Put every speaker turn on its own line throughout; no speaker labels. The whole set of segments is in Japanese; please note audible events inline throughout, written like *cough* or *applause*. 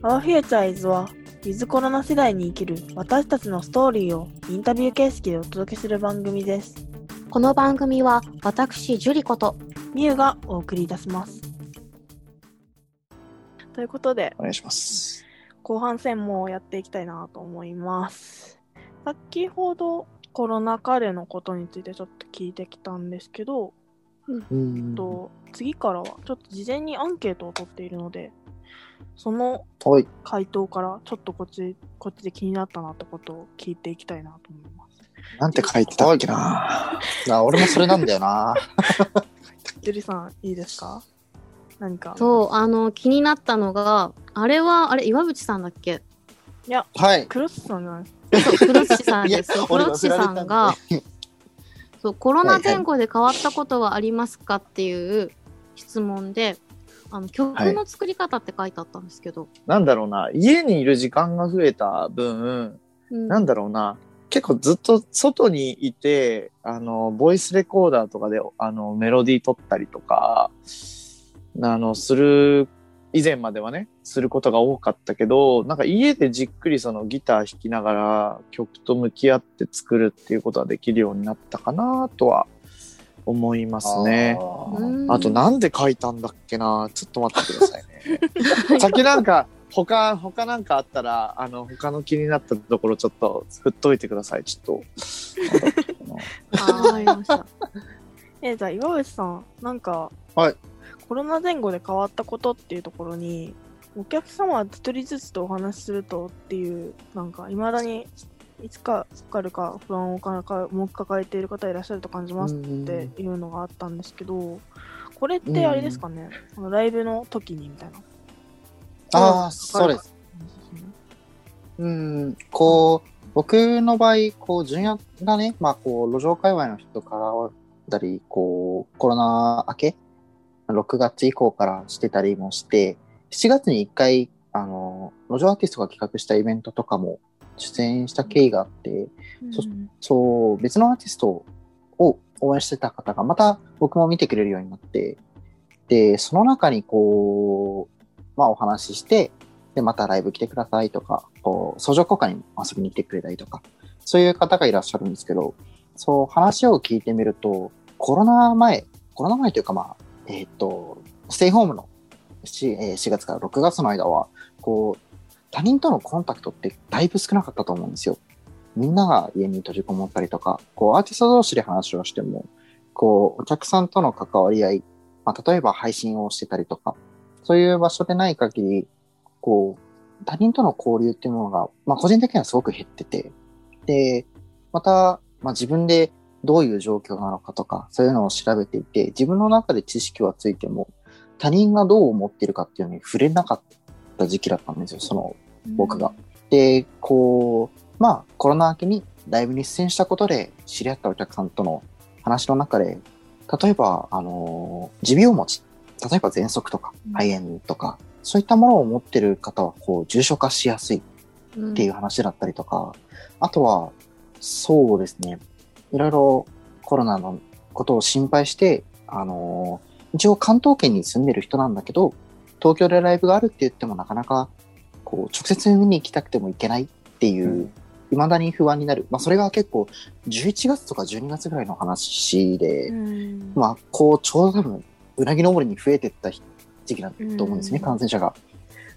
Our Future is は、ウィズコロナ世代に生きる私たちのストーリーをインタビュー形式でお届けする番組です。
この番組は私、ジュリコと
みゆがお送りいたします。ということで、
お願いします。
後半戦もやっていきたいなと思います。先ほどコロナ禍でのことについてちょっと聞いてきたんですけど、
うん
と次からはちょっと事前にアンケートを取っているので、その
はい。
回答からちょっとこっちこっちで気になったなってことを聞いていきたいなと思います。
なんて書いてたっけな。*laughs*
な俺もそれなんだよな。*laughs*
ジュリさん、いいですか？何か。
そう、あの、気になったのが、あれは、あれ、岩渕さんだっけ？
はい。
クロスさんじゃないですか
そう、黒土さん
いや
です。そう
俺
黒土さんが、そう、コロナ前後で変わったことはありますかっていう質問で、あの、曲の作り方って書いてあったんですけど、
なんだろうな。家にいる時間が増えた分、
うん
なんだろうな。結構ずっと外にいて、あの、ボイスレコーダーとかで、あの、メロディー取ったりとか、あの、する、以前まではね、することが多かったけど、なんか家でじっくりそのギター弾きながら曲と向き合って作るっていうことはできるようになったかなとは思いますね。
あ
あとなんで書いたんだっけな？ちょっと待ってくださいね。*laughs* 先なんか、他、他なんかあったら、あの、他の気になったところちょっと振っといてください、ちょっと。
あーわかりました。
えじゃあ岩渕さん、なんか、
はい
コロナ前後で変わったことっていうところに、お客様は一人ずつとお話しするとっていう、なんか、いまだにいつかかるか不安をかかも抱えている方いらっしゃると感じますっていうのがあったんですけど、これってあれですかね、あのライブの時にみたいな。
ああ、そうです。うん、こう、僕の場合、こう、純也がね、まあ、こう、路上界隈の人からだり、こう、コロナ明け、6月以降からしてたりもして、7月に1回、あの、路上アーティストが企画したイベントとかも出演した経緯があって、そ
うん。
そう、別のアーティストを応援してた方が、また僕も見てくれるようになって、で、その中にこう、まあお話しして、で、またライブ来てくださいとか、こう、相乗効果に遊びに来てくれたりとか、そういう方がいらっしゃるんですけど、そう、話を聞いてみると、コロナ前、コロナ前というかまあ、えっ、と、ステイホームの 4, えー4月から6月の間は、こう、他人とのコンタクトってだいぶ少なかったと思うんですよ。みんなが家に閉じこもったりとか、こう、アーティスト同士で話をしても、こう、お客さんとの関わり合い、まあ、例えば配信をしてたりとか、そういう場所でない限り、こう、他人との交流っていうものが、まあ、個人的にはすごく減ってて、で、また、まあ、自分でどういう状況なのかとか、そういうのを調べていて、自分の中で知識はついても、他人がどう思ってるかっていうのに触れなかった時期だったんですよ、その僕が。で、こう、まあ、コロナ明けにライブに出演したことで知り合ったお客さんとの話の中で、例えば、あの、持病持ち、例えば喘息とか
うん。
肺炎とか、そういったものを持ってる方は、こう、重症化しやすい
うん。
っていう話だったりとか、あとは、そうですね、いろいろコロナのことを心配して、あの、一応関東圏に住んでる人なんだけど、東京でライブがあるって言ってもなかなか、こう、直接見に行きたくても行けないっていう、未だに不安になる。まあ、それが結構、11月とか12月ぐらいの話で、
うん
まあ、こう、ちょうど多分、うなぎ登りに増えてった時期だと思うんですね、
うん
感染者が。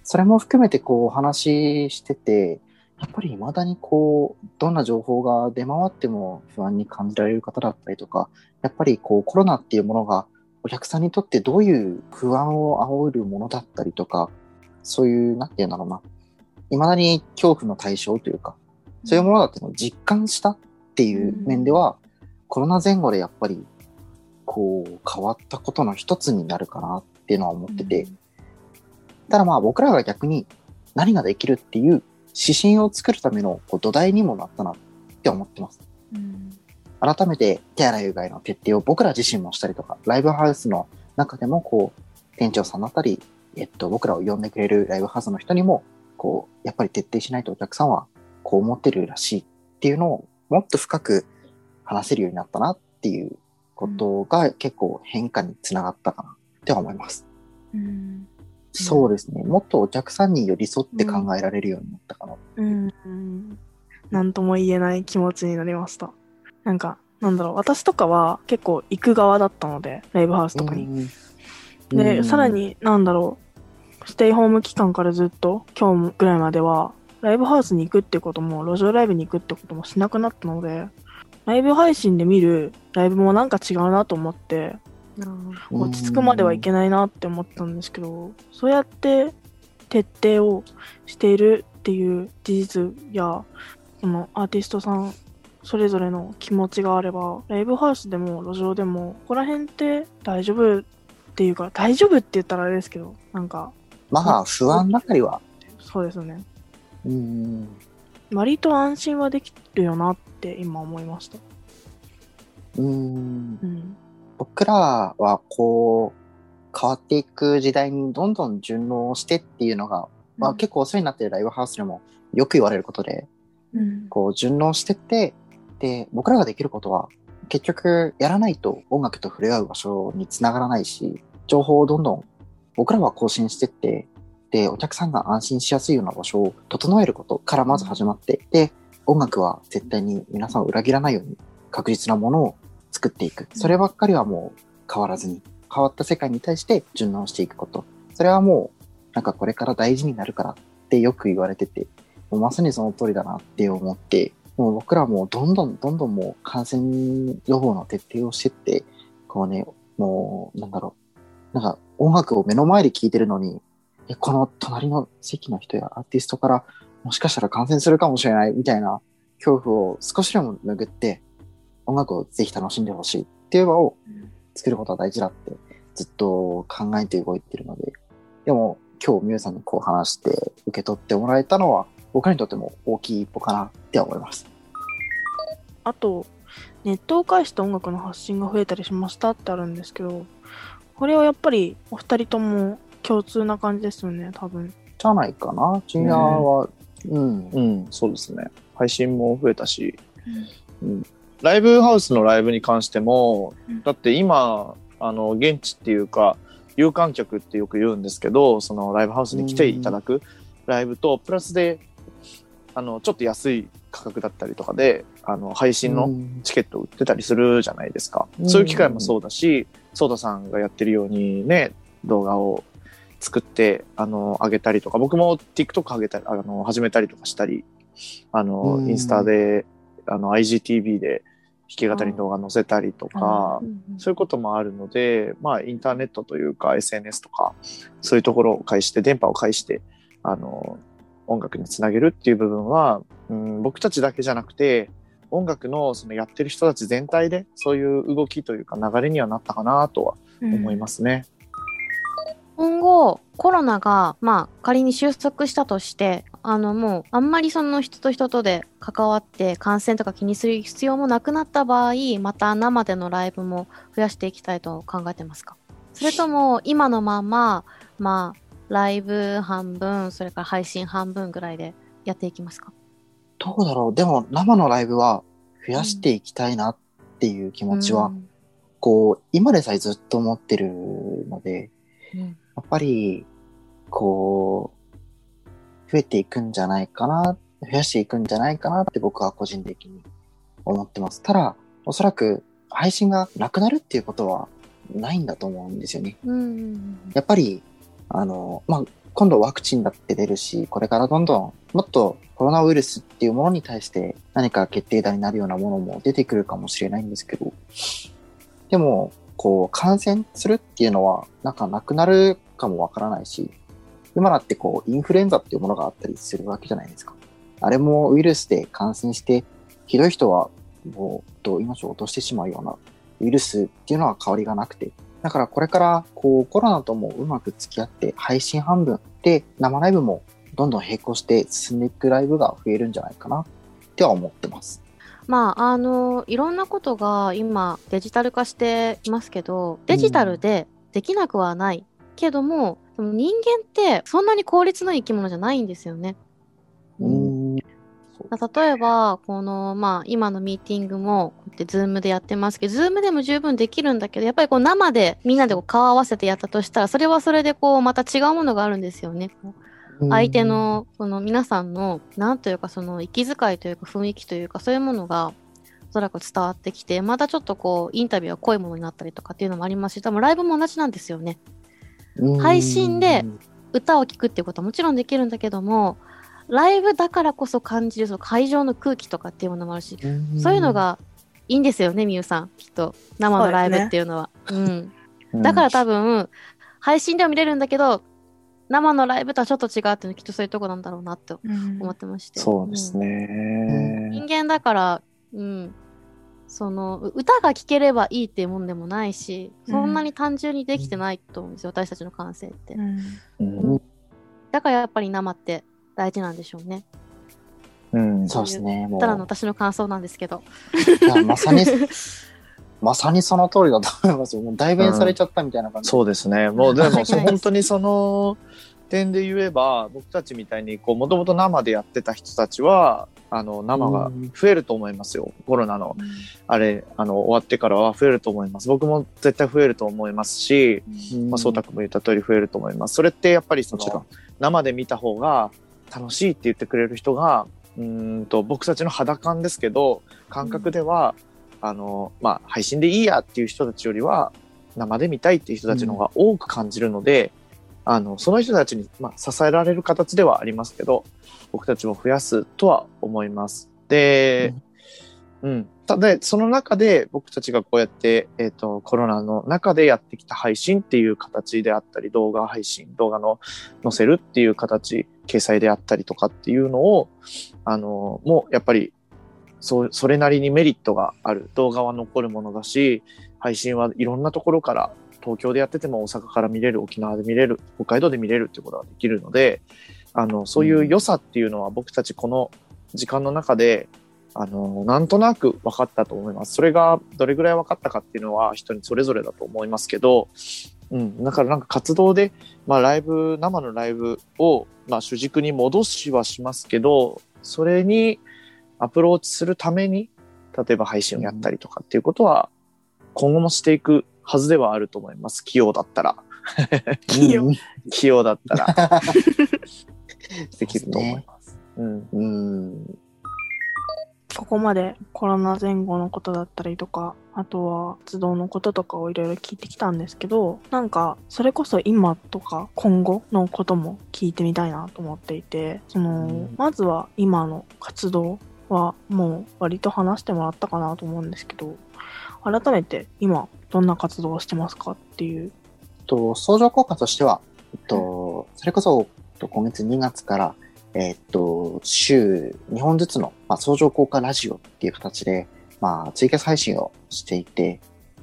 それも含めて、こう、お話ししてて、やっぱり未だにこう、どんな情報が出回っても不安に感じられる方だったりとか、やっぱりこう、コロナっていうものが、お客さんにとってどういう不安を煽るものだったりとか、そういう、なんていうんだろうな、未だに恐怖の対象というか、そういうものだっていうのを実感したっていう面では、コロナ前後でやっぱり、こう、変わったことの一つになるかなっていうのは思ってて、ただまあ僕らが逆に何ができるっていう指針を作るためのこう土台にもなったなって思ってます。
うん
改めて手洗いうがいの徹底を僕ら自身もしたりとか、ライブハウスの中でもこう、店長さんだったり、えっと、僕らを呼んでくれるライブハウスの人にも、こう、やっぱり徹底しないとお客さんはこう思ってるらしいっていうのをもっと深く話せるようになったなっていうことが結構変化につながったかなって思います。
うん
そうですね。もっとお客さんに寄り添って考えられるようになったかな。
うん。うん。なんとも言えない気持ちになりました。なんか、なんだろう、私とかは結構行く側だったので、ライブハウスとかに。
うん
で、
うん。
さらに、なんだろう、ステイホーム期間からずっと、今日ぐらいまでは、ライブハウスに行くってことも、路上ライブに行くってこともしなくなったので、ライブ配信で見るライブもなんか違うなと思って、落ち着くまではいけないなって思ったんですけど、そうやって徹底をしているっていう事実や、このアーティストさんそれぞれの気持ちがあれば、ライブハウスでも路上でも、ここら辺って大丈夫っていうか、大丈夫って言ったらあれですけど、なんか、
まあ、不安ばかりは。
そうですね。
うん。
割と安心はできるよなって今思いました。
うん
うん。
僕らはこう、変わっていく時代にどんどん順応してっていうのが、まあ結構お世話になっているライブハウスでもよく言われることで、
うん。
こう順応してって、で、僕らができることは、結局やらないと音楽と触れ合う場所につながらないし、情報をどんどん僕らは更新してって、で、お客さんが安心しやすいような場所を整えることからまず始まって、で、音楽は絶対に皆さんを裏切らないように確実なものを作っていく。そればっかりはもう変わらずに、変わった世界に対して順応していくこと。それはもう、なんかこれから大事になるからってよく言われてて、もうまさにその通りだなって思って、もう僕らもどんどんどんどんもう感染予防の徹底をしてって、こうね、もう、なんだろう。なんか音楽を目の前で聴いてるのに、え、この隣の席の人やアーティストからもしかしたら感染するかもしれないみたいな恐怖を少しでも拭って、音楽をぜひ楽しんでほしいっていう場を作ることは大事だってずっと考えて動いてるので、でも今日ミュウさんにこう話して受け取ってもらえたのは僕らにとっても大きい一歩かなって思います。
あと、ネットを介して音楽の発信が増えたりしましたってあるんですけど、これはやっぱりお二人とも共通な感じですよね、多分。
じゃないかな。ジュニアは、うん。
うん、そうですね。配信も増えたし、うんライブハウスのライブに関しても、
うん
だって今、あの、現地っていうか、有観客ってよく言うんですけど、そのライブハウスに来ていただくライブと、プラスで、あの、ちょっと安い価格だったりとかで、あの、配信の
うん。
チケット売ってたりするじゃないですか。
うん。
そういう機会もそうだし、ソーダさんがやってるようにね、動画を作って、あの、上げたりとか、僕も TikTok 上げたり、あの、始めたりとかしたり、あの、
うん。
インスタで、あの、IGTV で弾き語りの動画載せたりとか、
うん
そういうこともあるので、まあ、インターネットというか、SNS とか、そういうところを介して、電波を介して、あの、音楽につなげるっていう部分は、うん、僕たちだけじゃなくて、音楽のそのやってる人たち全体で、そういう動きというか流れにはなったかなとは思いますね。
今後コロナがまあ仮に収束したとしてあのもうあんまりその人と人とで関わって感染とか気にする必要もなくなった場合また生でのライブも増やしていきたいと考えてますか？それとも今のまままあライブ半分それから配信半分ぐらいでやっていきますか？
どうだろう。でも生のライブは増やしていきたいなっていう気持ちは、
うん
こう、今でさえずっと思ってるので、
うん
やっぱり、こう、増えていくんじゃないかな、増やしていくんじゃないかなって僕は個人的に思ってます。ただ、おそらく配信がなくなるっていうことはないんだと思うんですよね。
うん
やっぱり、あの、まあ、今度ワクチンだって出るし、これからどんどんもっとコロナウイルスっていうものに対して何か決定打になるようなものも出てくるかもしれないんですけど、でも、こう、感染するっていうのは、なんかなくなるかもわからないし、今だってこう、インフルエンザっていうものがあったりするわけじゃないですか。あれもウイルスで感染して、ひどい人はもう、と命を落としてしまうようなウイルスっていうのは変わりがなくて、だからこれからこうコロナともうまく付き合って配信半分で生ライブもどんどん並行して進んでいくライブが増えるんじゃないかなっては思ってます。
まあ、あの、いろんなことが今デジタル化していますけど、デジタルでできなくはないけども、でも人間ってそんなに効率のいい生き物じゃないんですよね。例えば、この、まあ、今のミーティングも、こうやって Zoom でやってますけど、 Zoom でも十分できるんだけど、やっぱりこう生でみんなでこう顔合わせてやったとしたら、それはそれでこう、また違うものがあるんですよね。相手の、この皆さんの、なんというか、その息遣いというか雰囲気というか、そういうものが、おそらく伝わってきて、またちょっとこう、インタビューが濃いものになったりとかっていうのもありますし、多分ライブも同じなんですよね。
うん
配信で、歌を聴くっていうことはもちろんできるんだけども、ライブだからこそ感じるその会場の空気とかっていうものもあるし、そういうの、がいいんですよね、みゆさん。きっと。生のライブっていうのは。うん。だから多分、配信では見れるんだけど、生のライブとはちょっと違うっていうのはきっとそういうとこなんだろうなって
うん
思ってまして。
そうです
うん
ね。
人間だから、うん。その、う歌が聴ければいいっていうもんでもないし、そんなに単純にできてないと思うんですよ、私たちの感性って。
うん
うん
だからやっぱり生って大事なんでしょうね。
うん
そうですね。もう
ただの私の感想なんですけど。
いやまさに、*laughs* まさにその通りだと思いますよ。もう代弁されちゃったみたいな感じ。
そうですね。もうでも、*laughs* 本当にその点で言えば、僕たちみたいに、こう、もともと生でやってた人たちは、あの、生が増えると思いますよ。コロナの、あれ、あの、終わってからは増えると思います。僕も絶対増えると思いますし、
うん
まあ、そうたくんも言った通り増えると思います。それってやっぱりその、生で見た方が楽しいって言ってくれる人が、うーんと、僕たちの肌感ですけど、感覚では、あの、まあ、配信でいいやっていう人たちよりは、生で見たいっていう人たちの方が多く感じるので、あの、その人たちに、まあ、支えられる形ではありますけど、僕たちも増やすとは思います。で、うん。ただ、その中で僕たちがこうやって、えっ、と、コロナの中でやってきた配信っていう形であったり、動画配信、動画の載せるっていう形、掲載であったりとかっていうのを、あの、もうやっぱり、そう、それなりにメリットがある。動画は残るものだし、配信はいろんなところから、東京でやってても大阪から見れる、沖縄で見れる、北海道で見れるってことができるので、あの、そういう良さっていうのは僕たちこの時間の中で、あの、なんとなく分かったと思います。それがどれぐらい分かったかっていうのは人にそれぞれだと思いますけど、うん、だからなんか活動で、まあライブ、生のライブを、まあ主軸に戻しはしますけど、それにアプローチするために、例えば配信をやったりとかっていうことは、今後もしていくはずではあると思います。器用だったら。
器用
うん
器用だったら *laughs* できると思います。うん。
うん。
ここまでコロナ前後のことだったりとか、あとは活動のこととかをいろいろ聞いてきたんですけど、なんかそれこそ今とか今後のことも聞いてみたいなと思っていて、その、
うん
まずは今の活動はもう割と話してもらったかなと思うんですけど、改めて今どんな活動をしてますかっていう。
と、相乗効果としては、えっと、それこそ、えっと今月2月から、えっと、週2本ずつの、まあ、相乗効果ラジオっていう形で、まあ、ツイキャス配信をしていて、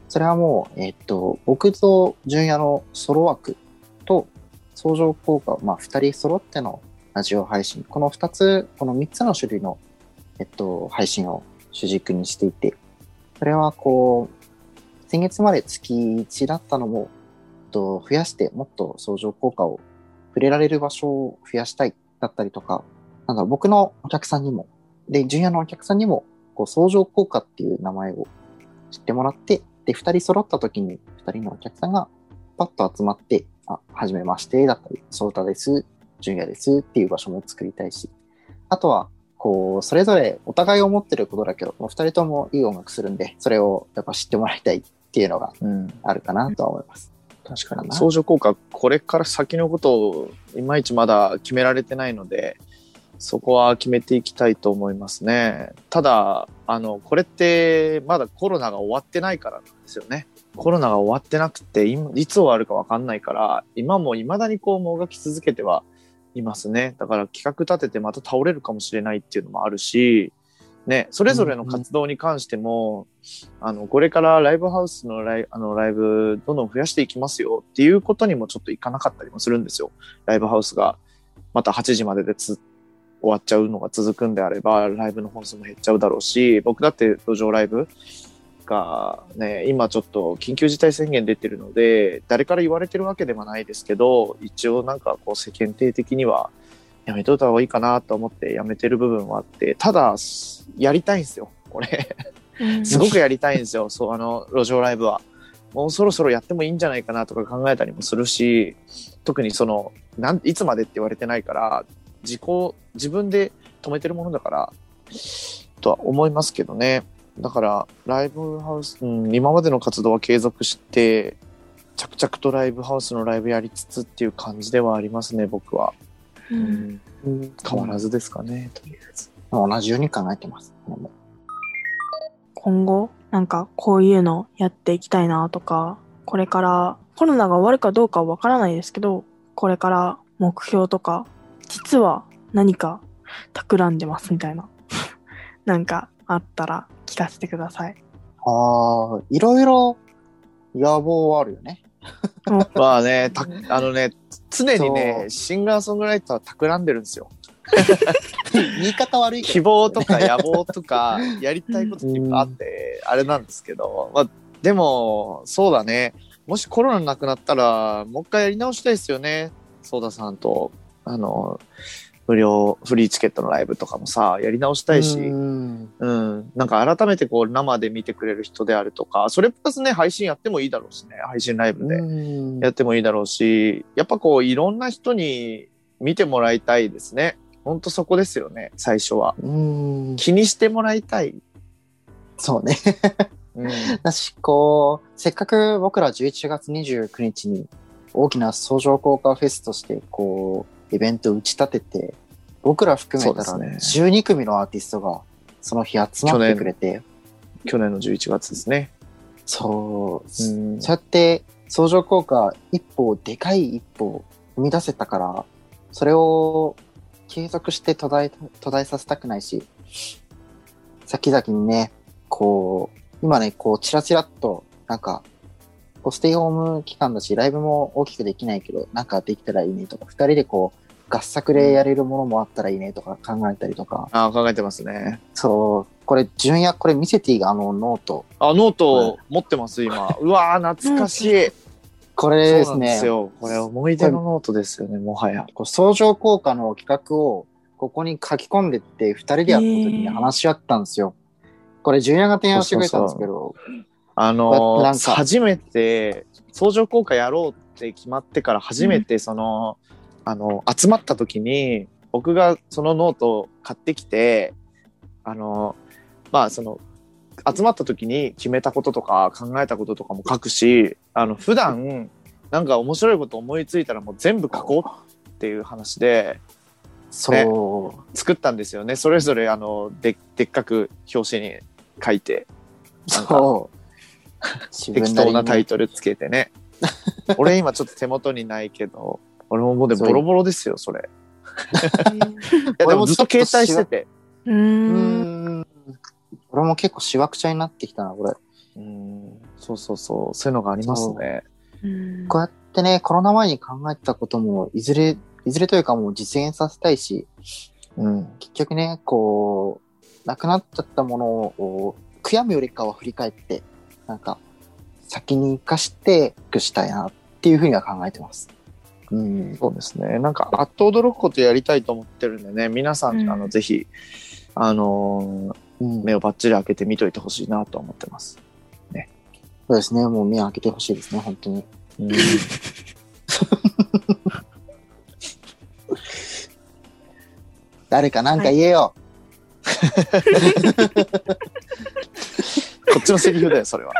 それはもう、えっと、僕と純也のソロ枠と、相乗効果、まあ、二人揃ってのラジオ配信、この二つ、この三つの種類の、えっと、配信を主軸にしていて、それはこう、先月まで月1だったのも、えっと増やしてもっと相乗効果を触れられる場所を増やしたい。だったりとか、なんだろう僕のお客さんにも、で、純也のお客さんにも、こう、相乗効果っていう名前を知ってもらって、で、二人揃った時に、二人のお客さんがパッと集まって、あ、はじめまして、だったり、ソータです、純也ですっていう場所も作りたいし、あとは、こう、それぞれお互い思ってることだけど、もう二人ともいい音楽するんで、それをやっぱ知ってもらいたいっていうのが
うん。
あるかなとは思います。
確かに。相乗効果、これから先のことをいまいちまだ決められてないので、そこは決めていきたいと思いますね。ただ、あの、これってまだコロナが終わってないからなんですよね。コロナが終わってなくて、今いつ終わるかわかんないから、今も未だにこう、もがき続けてはいますね。だから企画立ててまた倒れるかもしれないっていうのもあるし、ね、それぞれの活動に関しても、あの、これからライブハウスのライあのライブどんどん増やしていきますよっていうことにもちょっといかなかったりもするんですよ。ライブハウスがまた8時まででつ終わっちゃうのが続くんであれば、ライブの本数も減っちゃうだろうし、僕だって路上ライブがね、今ちょっと緊急事態宣言出てるので、誰から言われてるわけではないですけど、一応なんかこう世間体的にはやめといた方がいいかなと思ってやめてる部分はあって、ただ、やりたいんですよ、これ。
うん
すごくやりたいんですよ、そう、あの、路上ライブは。もうそろそろやってもいいんじゃないかなとか考えたりもするし、特にその、なん、いつまでって言われてないから、自己、自分で止めてるものだから、とは思いますけどね。だから、ライブハウス、うん、今までの活動は継続して、着々とライブハウスのライブやりつつっていう感じではありますね、僕は。
う
うんん、変わらずですかね、とりあえず。
同じように考えてます。
今後、なんかこういうのやっていきたいなとか、これからコロナが終わるかどうかはわからないですけど、これから目標とか、実は何か企んでますみたいな。*laughs* なんかあったら聞かせてください。
ああ、いろいろ野望はあるよね。*laughs*
まあね、たあのね、常に
そ
ね、
う
シンガーソングライターは企んでるんですよ。*laughs*
言い方悪いけど。
希望とか野望とか、*laughs* やりたいことっていっぱいあって、あれなんですけど、まあ、でも、そうだね。もしコロナなくなったら、もう一回やり直したいですよね。ソーダさんと、あの、無料、フリーチケットのライブとかもさ、やり直したいし、
うん
うん。なんか改めてこう生で見てくれる人であるとか、それプラスね、配信やってもいいだろうしね、配信ライブで。
うん
やってもいいだろうし、やっぱこういろんな人に見てもらいたいですね。ほんとそこですよね、最初は。
うん
気にしてもらいたい。
そうね。
うん。*laughs*
だし、こう、せっかく僕ら11月29日に大きな相乗効果フェスとして、こう、イベントを打ち立てて、僕ら含めたら
そうです
12組のアーティストがその日集まってくれて、
去年の11月ですね。
そう、
うん。
そうやって相乗効果一歩、でかい一歩を生み出せたから、それを継続して途絶え、途絶えさせたくないし、先々にね、こう、今ね、こう、チラチラっと、なんか、こうステイホーム期間だし、ライブも大きくできないけど、なんかできたらいいねとか、二人でこう、合作でやれるものもあったらいいねとか考えたりとか、
あ考えてますね。
そう、これ、純也、これ見せていい？あのノート。
あ、ノート持ってます、今。うわー、懐かしい。
これですね。
これ思い出のノートですよね、もはや。
こう相乗効果の企画をここに書き込んでって二人でやった時に話し合ったんですよ。これ、純也が提案してくれたんですけど、
あの初めて、相乗効果やろうって決まってから初めて、その、あの、集まった時に、僕がそのノートを買ってきて、あの、まあ、その、集まった時に決めたこととか考えたこととかも書くし、あの、普段、なんか面白いこと思いついたらもう全部書こうっていう話で
そう、
作ったんですよね。それぞれ、あの、で、でっかく表紙に書いて。
そう。自 *laughs*
適当なタイトルつけてね。*laughs* 俺今ちょっと手元にないけど、俺ももうでボロボロですよ、それ。*laughs* いやでもずっと携帯してて。
う。
うんん。俺も結構しわくちゃになってきたな、これ。
うん、そうそうそう、そういうのがありますね。
うん
こうやってね、コロナ前に考えてたことも、いずれ、いずれというかもう実現させたいし、
うん。
結局ね、こう、なくなっちゃったものを悔やむよりかは振り返って、なんか、先に生かして、くしたいなっていうふうには考えてます。うん。
そうですね。なんか、あっと驚くことやりたいと思ってるんでね、皆さん、
うん
あの、ぜひ、あのー
うん、
目をバッチリ開けて見といてほしいなと思ってます。
そうですね。もう目を開けてほしいですね、本当に。
うん、*laughs*
誰かなんか言えよ。
こ *laughs* っちのセリフだよ、それは。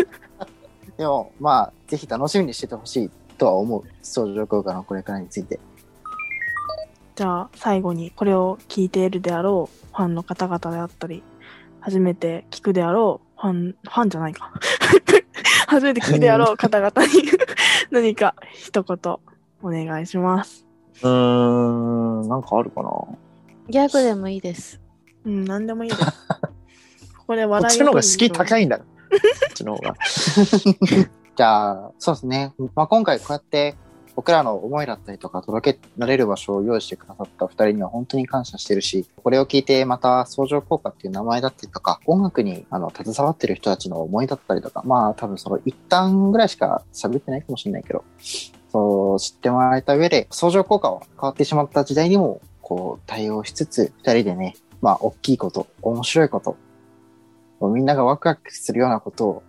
*laughs*
でも、まあ、ぜひ楽しみにしててほしいとは思う。相乗効果のこれからについて。
じゃあ最後にこれを聞いているであろうファンの方々であったり、初めて聞くであろうファン、ファンじゃないか。*laughs* 初めて聞くであろう方々に *laughs* 何か一言お願いします。
うーん、なんかあるかな。こ
ギャグでもいいです。
うん、何でもいいです。ここで
っ
笑い
ちの方が好き
い。
高いんだ。*laughs* こっちの方が。*laughs*
じゃあ、そうですね。まあ、今回こうやって僕らの思いだったりとか届けられる場所を用意してくださったお二人には本当に感謝してるし、これを聞いてまた相乗効果っていう名前だったりとか、音楽にあの携わってる人たちの思いだったりとか、まあ多分その一旦ぐらいしか喋ってないかもしれないけど、ことを知ってもらえた上で、相乗効果は変わってしまった時代にも、こう、対応しつつ、二人でね、まあ、大きいこと、面白いこと、もうみんながワクワクするようなことを、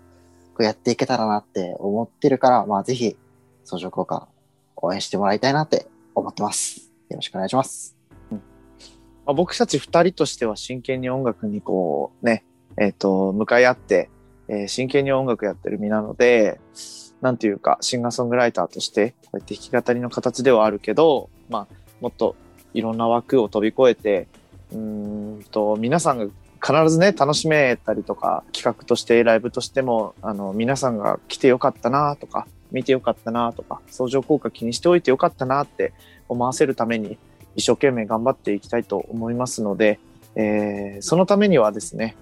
こうやっていけたらなって思ってるから、まあ、ぜひ、相乗効果、応援してもらいたいなって思ってます。よろしくお願いします。
まあ、僕たち二人としては真剣に音楽にこうね、えっ、と、向かい合って、えー真剣に音楽やってる身なので、なんていうか、シンガーソングライターとして、こうやって弾き語りの形ではあるけど、まあ、もっといろんな枠を飛び越えて、うんと、皆さんが必ずね、楽しめたりとか、企画として、ライブとしても、あの、皆さんが来てよかったなとか、見てよかったなとか、相乗効果気にしておいてよかったなって思わせるために、一生懸命頑張っていきたいと思いますので、えーそのためにはですね、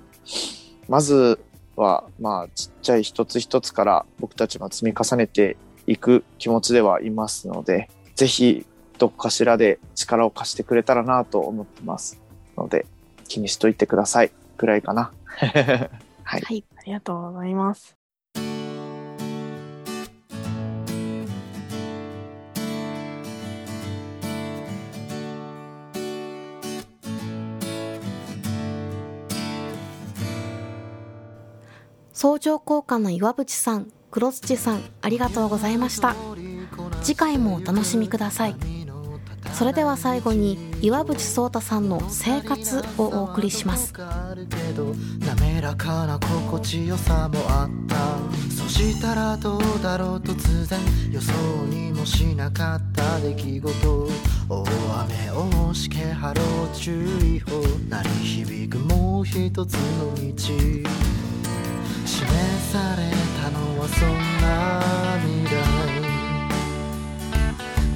まずは、まあ、ちっちゃい一つ一つから僕たちが積み重ねていく気持ちではいますので、ぜひ、どっかしらで力を貸してくれたらなと思ってます。ので、気にしといてください。くらいかな。*laughs* はい。
はい。
ありがとうございます。
相乗効果の岩渕さん、黒土さん、ありがとうございました。次回もお楽しみください。それでは最後に岩渕壮太さんの生活をお送りします。
滑らかな心地よさもあった。そしたらどうだろう突然予想にもしなかった出来事。大雨を押しけ波浪注意報鳴り響くもう一つの道。示されたのはそんな未来。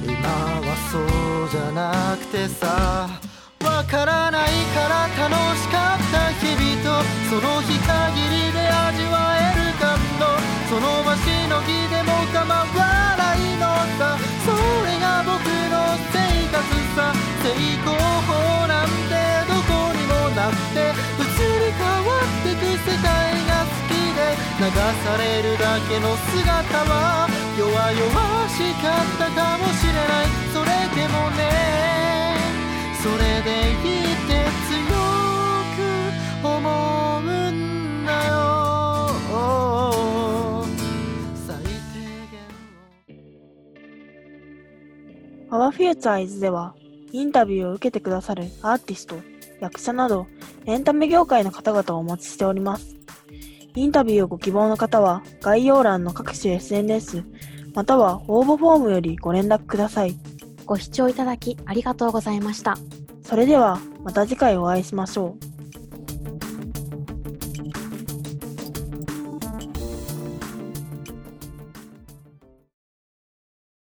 今はそうじゃなくてさわからないから楽しかった日々とその日限りで味わえる感動。その場しのぎでも構わないのさ。それが僕の生活さ。成功法なんてどこにもなくて移り変わってく世界が好きで流されるだけの姿は弱々しかったかもしれない。
アワフューチャーイズでは、インタビューを受けてくださるアーティスト、役者など、エンタメ業界の方々をお待ちしております。インタビューをご希望の方は、概要欄の各種 SNS、または応募フォームよりご連絡ください。
ご視聴いただきありがとうございました。
それでは、また次回お会いしましょう。